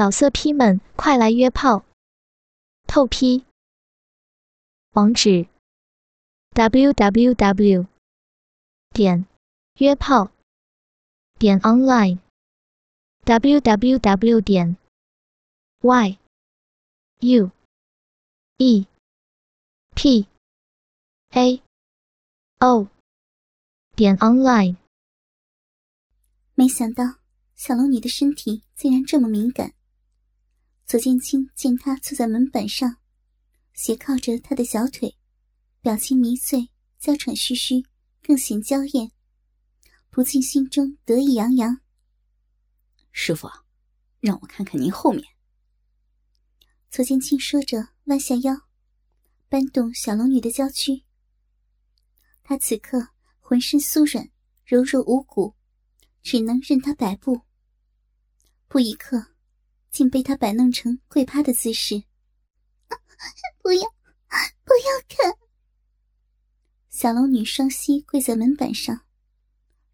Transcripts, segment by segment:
老色批们，快来约炮！透批。网址：w w w 点约炮点 online w w w 点 y u e p a o 点 online。没想到小龙女的身体竟然这么敏感。左建清见他坐在门板上，斜靠着他的小腿，表情迷醉，娇喘吁吁，更显娇艳，不禁心中得意洋洋。师傅，让我看看您后面。左建清说着，弯下腰，搬动小龙女的娇躯。他此刻浑身酥软，柔弱无骨。只能任他摆布。不一刻，竟被他摆弄成跪趴的姿势。不要，不要看！小龙女双膝跪在门板上，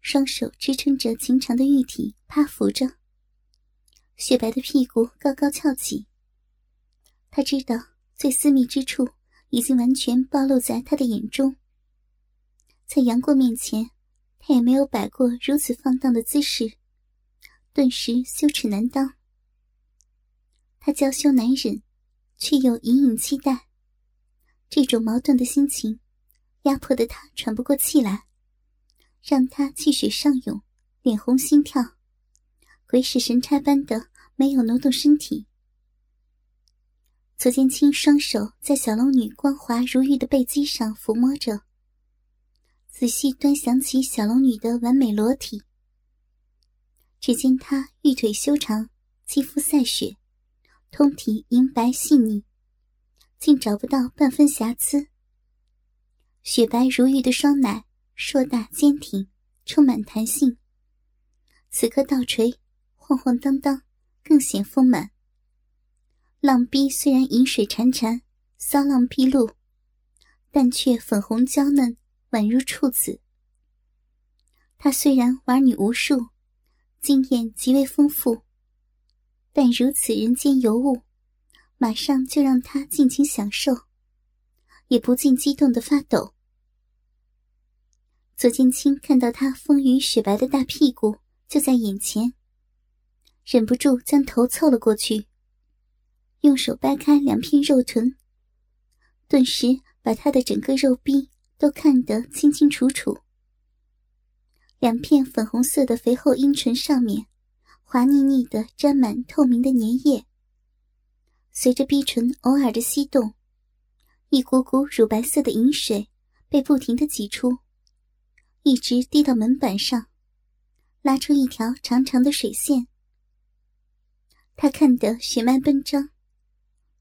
双手支撑着情长的玉体，趴伏着。雪白的屁股高高翘起。他知道最私密之处已经完全暴露在他的眼中，在杨过面前。他也没有摆过如此放荡的姿势，顿时羞耻难当。他娇羞难忍，却又隐隐期待。这种矛盾的心情，压迫的他喘不过气来，让他气血上涌，脸红心跳，鬼使神差般的没有挪动身体。左剑清双手在小龙女光滑如玉的背肌上抚摸着。仔细端详起小龙女的完美裸体，只见她玉腿修长，肌肤赛雪，通体银白细腻，竟找不到半分瑕疵。雪白如玉的双奶硕大坚挺，充满弹性。此刻倒垂，晃晃荡荡，更显丰满。浪逼虽然银水潺潺，骚浪毕露，但却粉红娇嫩。宛如处子。他虽然玩女无数，经验极为丰富，但如此人间尤物，马上就让他尽情享受，也不禁激动的发抖。左剑清看到他丰腴雪白的大屁股就在眼前，忍不住将头凑了过去，用手掰开两片肉臀，顿时把他的整个肉壁。都看得清清楚楚。两片粉红色的肥厚阴唇上面，滑腻腻的沾满透明的粘液。随着逼唇偶尔的吸动，一股股乳白色的饮水被不停的挤出，一直滴到门板上，拉出一条长长的水线。他看得血脉奔张，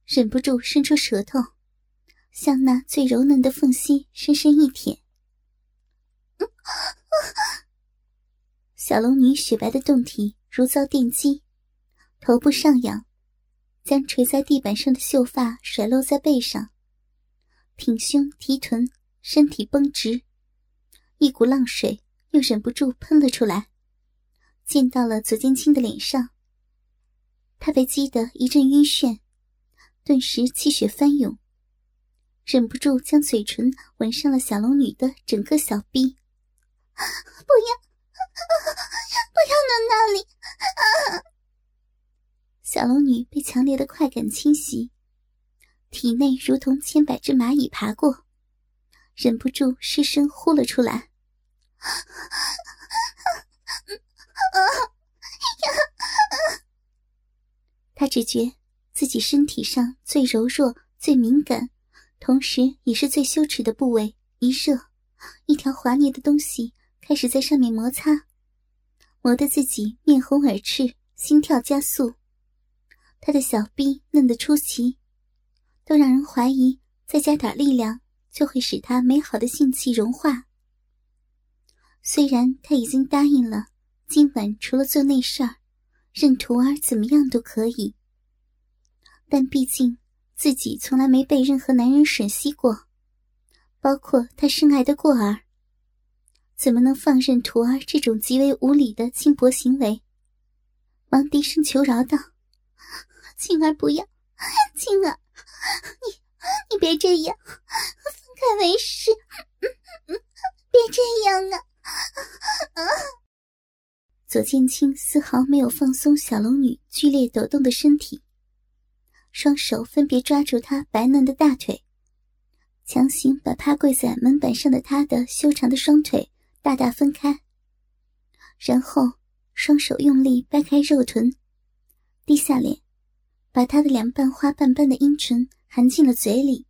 忍不住伸出舌头。向那最柔嫩的缝隙深深一舔，小龙女雪白的胴体如遭电击，头部上仰，将垂在地板上的秀发甩落在背上，挺胸提臀，身体绷直，一股浪水又忍不住喷了出来，溅到了左剑青的脸上。他被激得一阵晕眩，顿时气血翻涌。忍不住将嘴唇吻上了小龙女的整个小臂，不要，不要弄那里！小龙女被强烈的快感侵袭，体内如同千百只蚂蚁爬过，忍不住失声呼了出来。她只觉自己身体上最柔弱、最敏感。同时，也是最羞耻的部位。一热，一条滑腻的东西开始在上面摩擦，磨得自己面红耳赤，心跳加速。他的小臂嫩得出奇，都让人怀疑再加点力量就会使他美好的性气融化。虽然他已经答应了，今晚除了做那事儿，任徒儿怎么样都可以，但毕竟……自己从来没被任何男人吮吸过，包括他深爱的过儿。怎么能放任徒儿这种极为无礼的轻薄行为？忙低声求饶道：“青儿不要，青儿，你你别这样，分开为师，别这样啊！左剑青丝毫没有放松小龙女剧烈抖动的身体，双手分别抓住她白嫩的大腿，强行把趴跪在门板上的她的修长的双腿大大分开，然后双手用力掰开肉臀，低下脸，把她的两瓣花瓣般的阴唇含进了嘴里，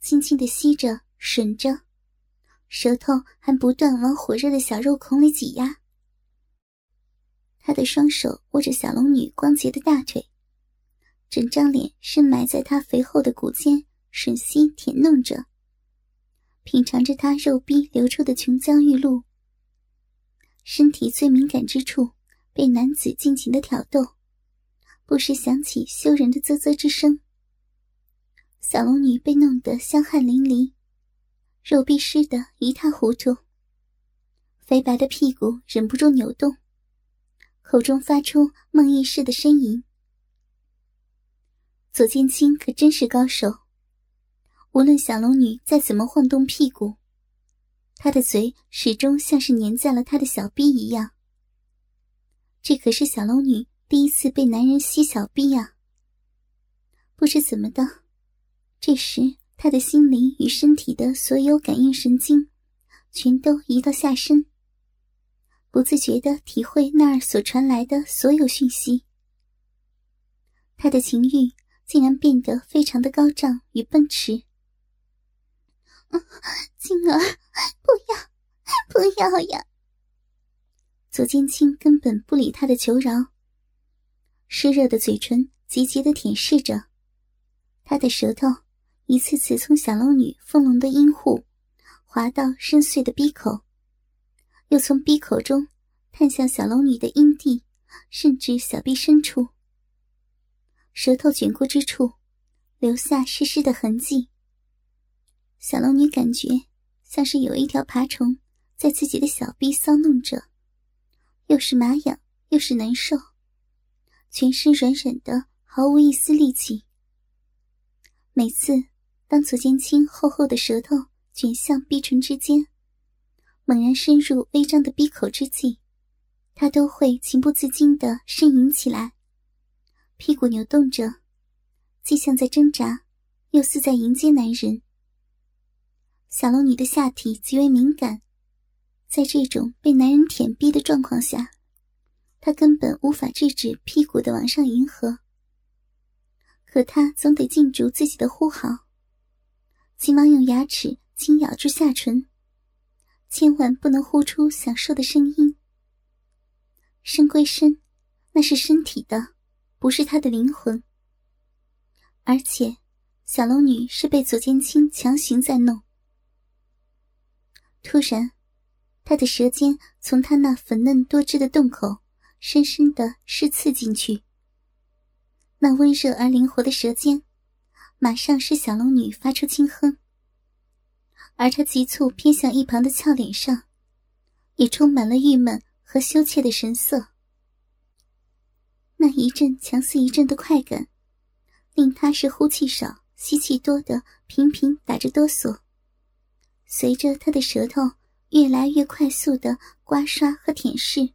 轻轻的吸着、吮着，舌头还不断往火热的小肉孔里挤压。他的双手握着小龙女光洁的大腿，整张脸深埋在她肥厚的骨间，吮吸舔弄着，品尝着他肉逼流出的琼浆玉露。身体最敏感之处被男子尽情的挑逗，不时响起羞人的啧啧之声。小龙女被弄得香汗淋漓，肉逼湿得一塌糊涂，肥白的屁股忍不住扭动。口中发出梦呓似的呻吟。左剑清可真是高手，无论小龙女再怎么晃动屁股，她的嘴始终像是粘在了他的小臂一样。这可是小龙女第一次被男人吸小臂啊！不知怎么的，这时他的心灵与身体的所有感应神经，全都移到下身。不自觉的体会那儿所传来的所有讯息，他的情欲竟然变得非常的高涨与奔驰。静儿，不要，不要呀！左剑清根本不理他的求饶，湿热的嘴唇急急的舔舐着，他的舌头一次次从小龙女丰隆的阴户滑到深邃的鼻口。又从鼻口中探向小龙女的阴蒂，甚至小臂深处。舌头卷过之处，留下湿湿的痕迹。小龙女感觉像是有一条爬虫在自己的小臂骚弄着，又是麻痒又是难受，全身软软的，毫无一丝力气。每次当左剑清厚厚的舌头卷向逼唇之间。猛然深入微张的闭口之际，他都会情不自禁地呻吟起来，屁股扭动着，既像在挣扎，又似在迎接男人。小龙女的下体极为敏感，在这种被男人舔逼的状况下，她根本无法制止屁股的往上迎合。可她总得禁住自己的呼号，急忙用牙齿轻咬住下唇。千万不能呼出享受的声音。身归身，那是身体的，不是他的灵魂。而且，小龙女是被左剑清强行在弄。突然，他的舌尖从他那粉嫩多汁的洞口深深的试刺进去。那温热而灵活的舌尖，马上使小龙女发出轻哼。而他急促偏向一旁的俏脸上，也充满了郁闷和羞怯的神色。那一阵强似一阵的快感，令他是呼气少、吸气多的频频打着哆嗦。随着他的舌头越来越快速的刮刷和舔舐，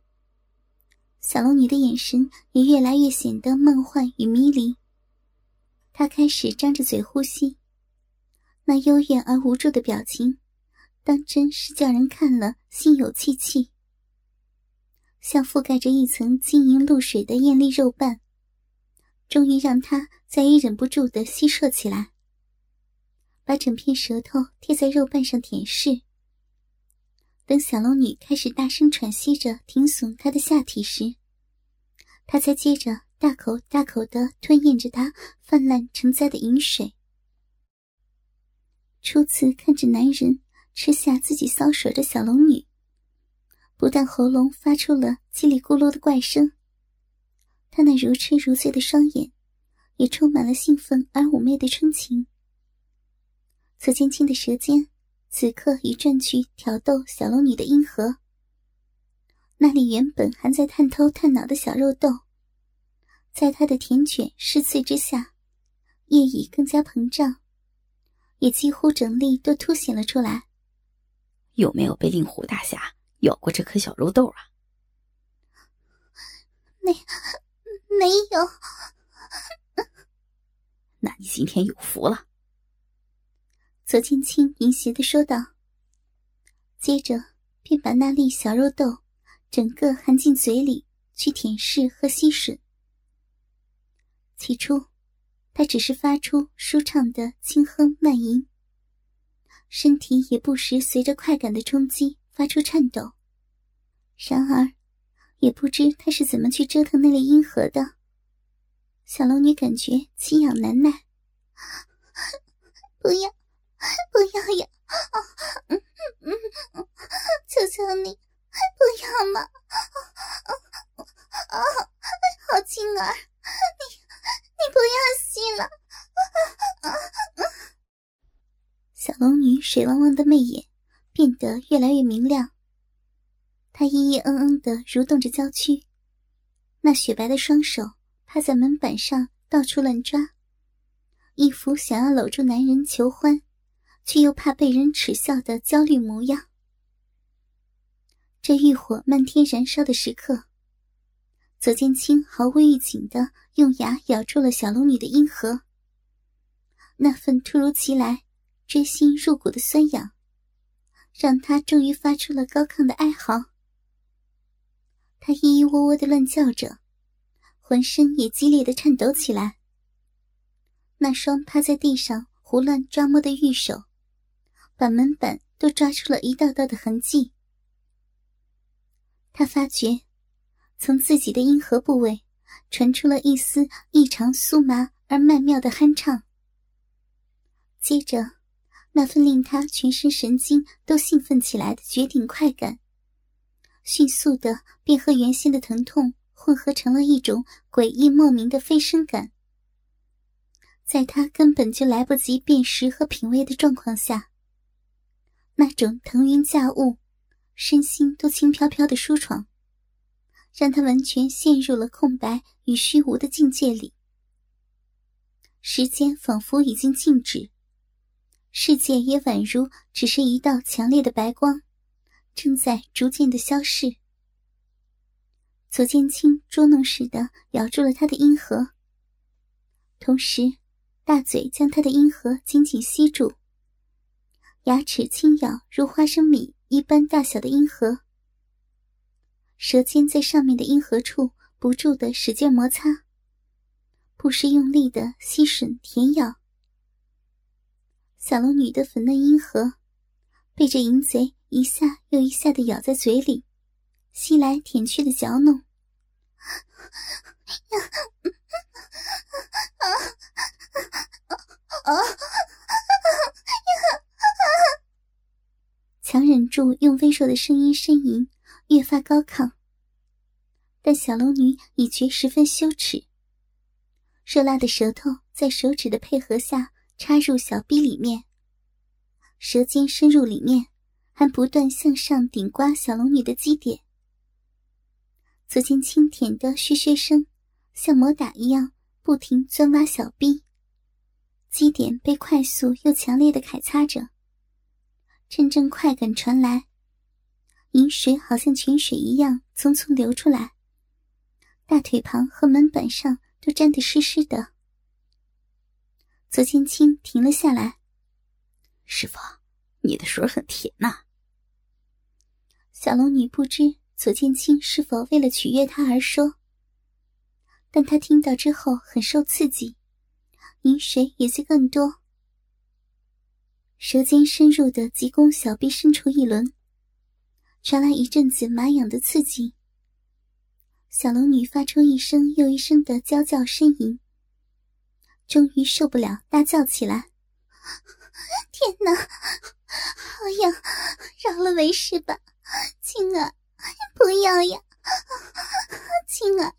小龙女的眼神也越来越显得梦幻与迷离。她开始张着嘴呼吸。那幽怨而无助的表情，当真是叫人看了心有戚戚。像覆盖着一层晶莹露水的艳丽肉瓣，终于让他再也忍不住的吸啜起来，把整片舌头贴在肉瓣上舔舐。等小龙女开始大声喘息着挺耸她的下体时，他才接着大口大口的吞咽着她泛滥成灾的饮水。初次看着男人吃下自己搔首的小龙女，不但喉咙发出了叽里咕噜的怪声，她那如痴如醉的双眼也充满了兴奋而妩媚的春情。左剑清的舌尖此刻已转去挑逗小龙女的阴核，那里原本还在探头探脑的小肉豆，在他的甜卷湿刺之下，业已更加膨胀，也几乎整粒都凸显了出来。有没有被令狐大侠咬过这颗小肉豆啊？没，没有。那你今天有福了。左剑清淫邪的说道，接着便把那粒小肉豆整个含进嘴里去舔舐和吸吮。起初，他只是发出舒畅的轻哼慢吟。身体也不时随着快感的冲击发出颤抖，然而，也不知他是怎么去折腾那粒阴核的。小龙女感觉奇痒难耐，不要，不要呀！嗯嗯嗯，求求你，不要嘛！啊啊，好轻儿，你你不要吸了！啊啊！小龙女水汪汪的媚眼变得越来越明亮，她咿咿嗯嗯的蠕动着娇躯，那雪白的双手趴在门板上到处乱抓，一副想要搂住男人求欢，却又怕被人耻笑的焦虑模样。这欲火漫天燃烧的时刻，左剑清毫无预警的用牙咬住了小龙女的阴核，那份突如其来。锥心入骨的酸痒，让他终于发出了高亢的哀嚎。他咿咿喔喔的乱叫着，浑身也激烈的颤抖起来。那双趴在地上胡乱抓摸的玉手，把门板都抓出了一道道的痕迹。他发觉，从自己的阴核部位传出了一丝异常酥麻而曼妙的酣畅，接着。那份令他全身神经都兴奋起来的绝顶快感，迅速的便和原先的疼痛混合成了一种诡异莫名的飞升感。在他根本就来不及辨识和品味的状况下，那种腾云驾雾、身心都轻飘飘的舒爽，让他完全陷入了空白与虚无的境界里。时间仿佛已经静止。世界也宛如只是一道强烈的白光，正在逐渐的消逝。左剑清捉弄似的咬住了他的阴核，同时大嘴将他的阴核紧紧吸住，牙齿轻咬如花生米一般大小的阴核，舌尖在上面的阴核处不住的使劲摩擦，不时用力的吸吮舔咬。小龙女的粉嫩阴核，被这淫贼一下又一下的咬在嘴里，吸来舔去的嚼弄。强忍住用微弱的声音呻吟，越发高亢。但小龙女已觉十分羞耻，热辣的舌头在手指的配合下。插入小臂里面，舌尖深入里面，还不断向上顶刮小龙女的基点。左剑清舔的嘘嘘声，像魔打一样不停钻挖小臂，基点被快速又强烈的揩擦着，阵阵快感传来，饮水好像泉水一样匆匆流出来，大腿旁和门板上都沾得湿湿的。左千青停了下来。师傅，你的水很甜呐。小龙女不知左千青是否为了取悦她而说，但她听到之后很受刺激，饮水也就更多。舌尖深入的急攻小臂深处一轮，传来一阵子麻痒的刺激。小龙女发出一声又一声的娇叫呻吟。终于受不了，大叫起来：“ 天哪，好痒！饶了为师吧，青儿，不要呀！青儿，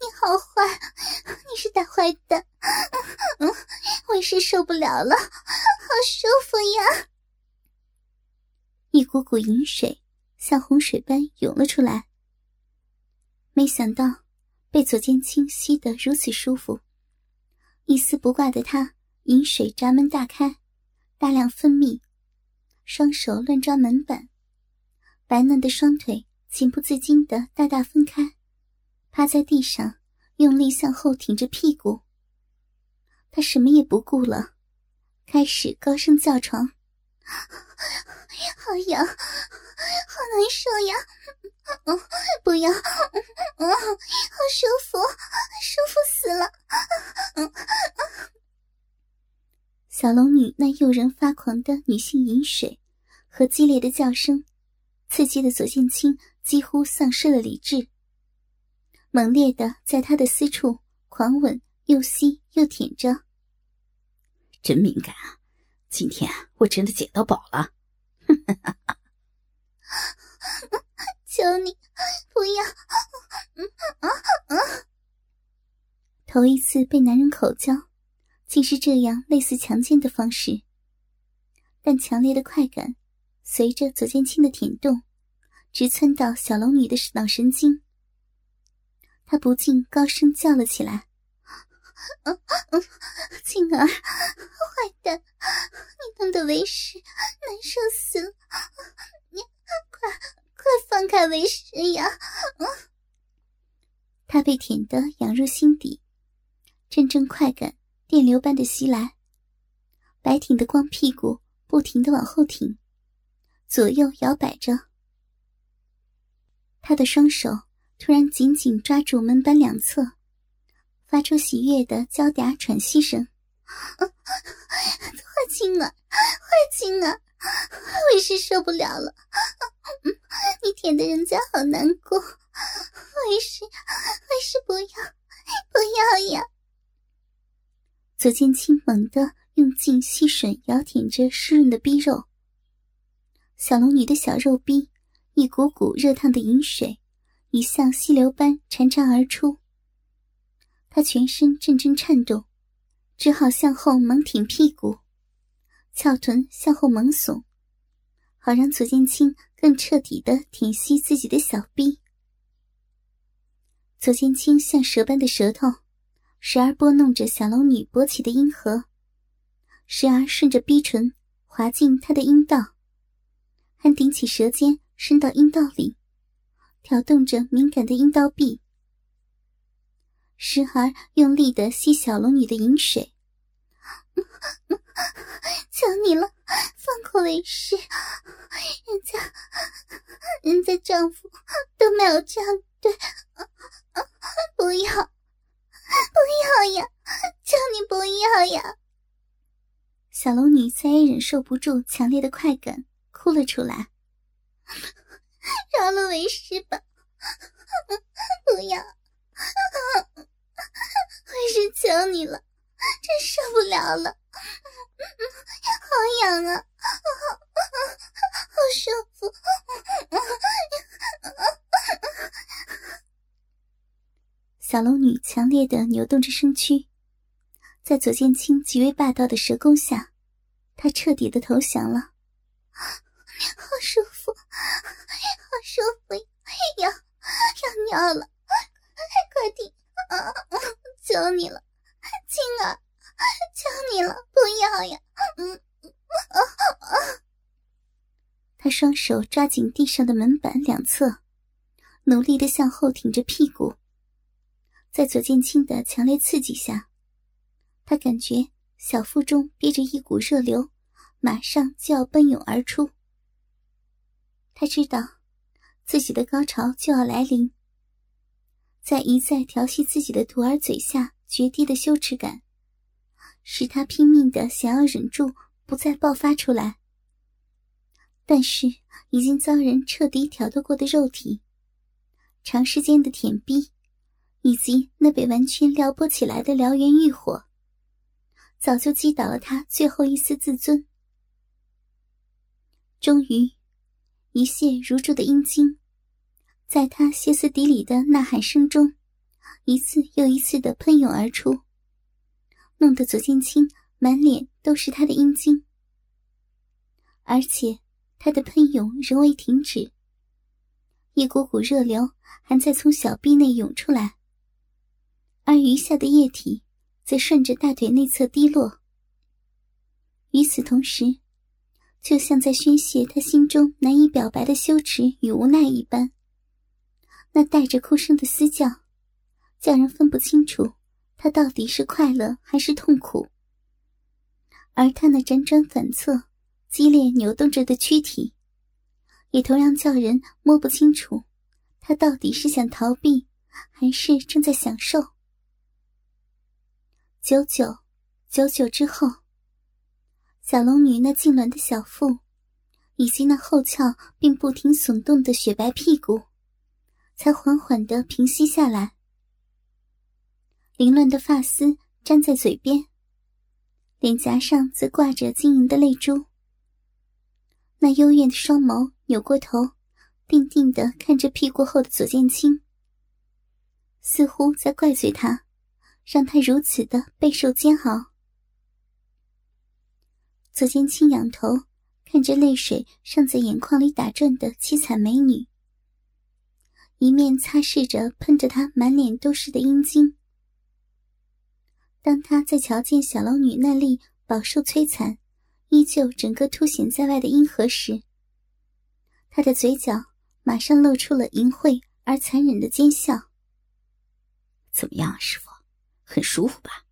你好坏，你是大坏蛋！为师受不了了，好舒服呀！”一股股饮水像洪水般涌了出来。没想到，被左肩清吸得如此舒服，一丝不挂的他，饮水闸门大开，大量分泌，双手乱抓门板，白嫩的双腿情不自禁的大大分开，趴在地上，用力向后挺着屁股。他什么也不顾了，开始高声叫床：“好痒，好难受呀！不要，嗯，好舒服，舒服死了！”小龙女那诱人发狂的女性饮水和激烈的叫声，刺激的左剑清几乎丧失了理智，猛烈的在他的私处狂吻。又吸又舔着，真敏感啊！今天我真的捡到宝了！求你不要！头一次被男人口交，竟是这样类似强奸的方式。但强烈的快感随着左剑清的舔动，直窜到小龙女的脑神经。他不禁高声叫了起来。静，儿，坏蛋，你弄得为师难受死了！你快快放开为师呀！他被舔得痒入心底，阵阵快感电流般的袭来，白挺的光屁股不停的往后挺，左右摇摆着。他的双手突然紧紧抓住门板两侧。发出喜悦的娇嗲喘息声，坏青儿，坏青儿，为师受不了了，你舔的人家好难过，为师，为师不要，不要呀！左剑清猛地用劲吸吮咬舔着湿润的逼肉，小龙女的小肉逼一股股热烫的饮水，已像溪流般潺潺而出。他全身阵阵颤动，只好向后猛挺屁股，翘臀向后猛耸，好让左剑清更彻底的舔吸自己的小臂。左剑清像蛇般的舌头，时而拨弄着小龙女勃起的阴核，时而顺着逼唇滑进她的阴道，还顶起舌尖伸到阴道里，挑动着敏感的阴道壁。时而用力的吸小龙女的饮水，求你了，放过为师，人家，人家丈夫都没有这样对，不要，不要呀，求你不要呀！小龙女再也忍受不住强烈的快感，哭了出来，饶了为师吧，不要。为师求你了，真受不了了，好痒啊，好舒服。小龙女强烈的扭动着身躯，在左剑清极为霸道的蛇攻下，她彻底的投降了。好舒服，好舒服，要要尿了。快停！啊！求你了，青儿，求你了，不要呀！嗯，啊啊！他双手抓紧地上的门板两侧，努力的向后挺着屁股。在左剑清的强烈刺激下，他感觉小腹中憋着一股热流，马上就要奔涌而出。他知道自己的高潮就要来临。在一再调戏自己的徒儿嘴下决堤的羞耻感，使他拼命的想要忍住不再爆发出来。但是已经遭人彻底挑逗过的肉体，长时间的舔逼，以及那被完全撩拨起来的燎原欲火，早就击倒了他最后一丝自尊。终于，一泻如注的阴茎。在他歇斯底里的呐喊声中，一次又一次的喷涌而出，弄得左剑清满脸都是他的阴茎。而且他的喷涌仍未停止，一股股热流还在从小臂内涌出来，而余下的液体则顺着大腿内侧滴落。与此同时，就像在宣泄他心中难以表白的羞耻与无奈一般，那带着哭声的嘶叫，叫人分不清楚他到底是快乐还是痛苦。而他那辗转反侧、激烈扭动着的躯体，也同样叫人摸不清楚，他到底是想逃避，还是正在享受。久久，久久之后，小龙女那痉挛的小腹，以及那后翘并不停耸动的雪白屁股，才缓缓的平息下来。凌乱的发丝粘在嘴边，脸颊上则挂着晶莹的泪珠。那幽怨的双眸扭过头，定定的看着屁股后的左剑清，似乎在怪罪他。让他如此的备受煎熬。左剑清仰头看着泪水尚在眼眶里打转的凄惨美女，一面擦拭着喷着她满脸都是的阴茎。当他在瞧见小龙女那粒饱受摧残、依旧整个凸显在外的阴核时，他的嘴角马上露出了淫秽而残忍的奸笑。怎么样，师傅？很舒服吧？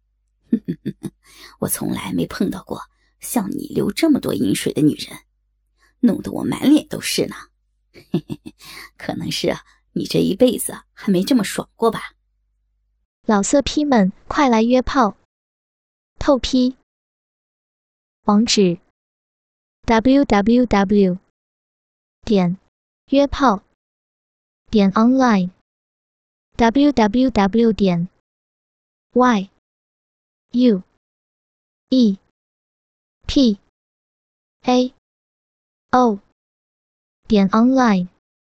我从来没碰到过像你流这么多饮水的女人，弄得我满脸都是呢。可能是你这一辈子还没这么爽过吧？老色批们，快来约炮！透批。网址：w w w. 点约炮点 online w w w. 点 y u e p a o 点 online。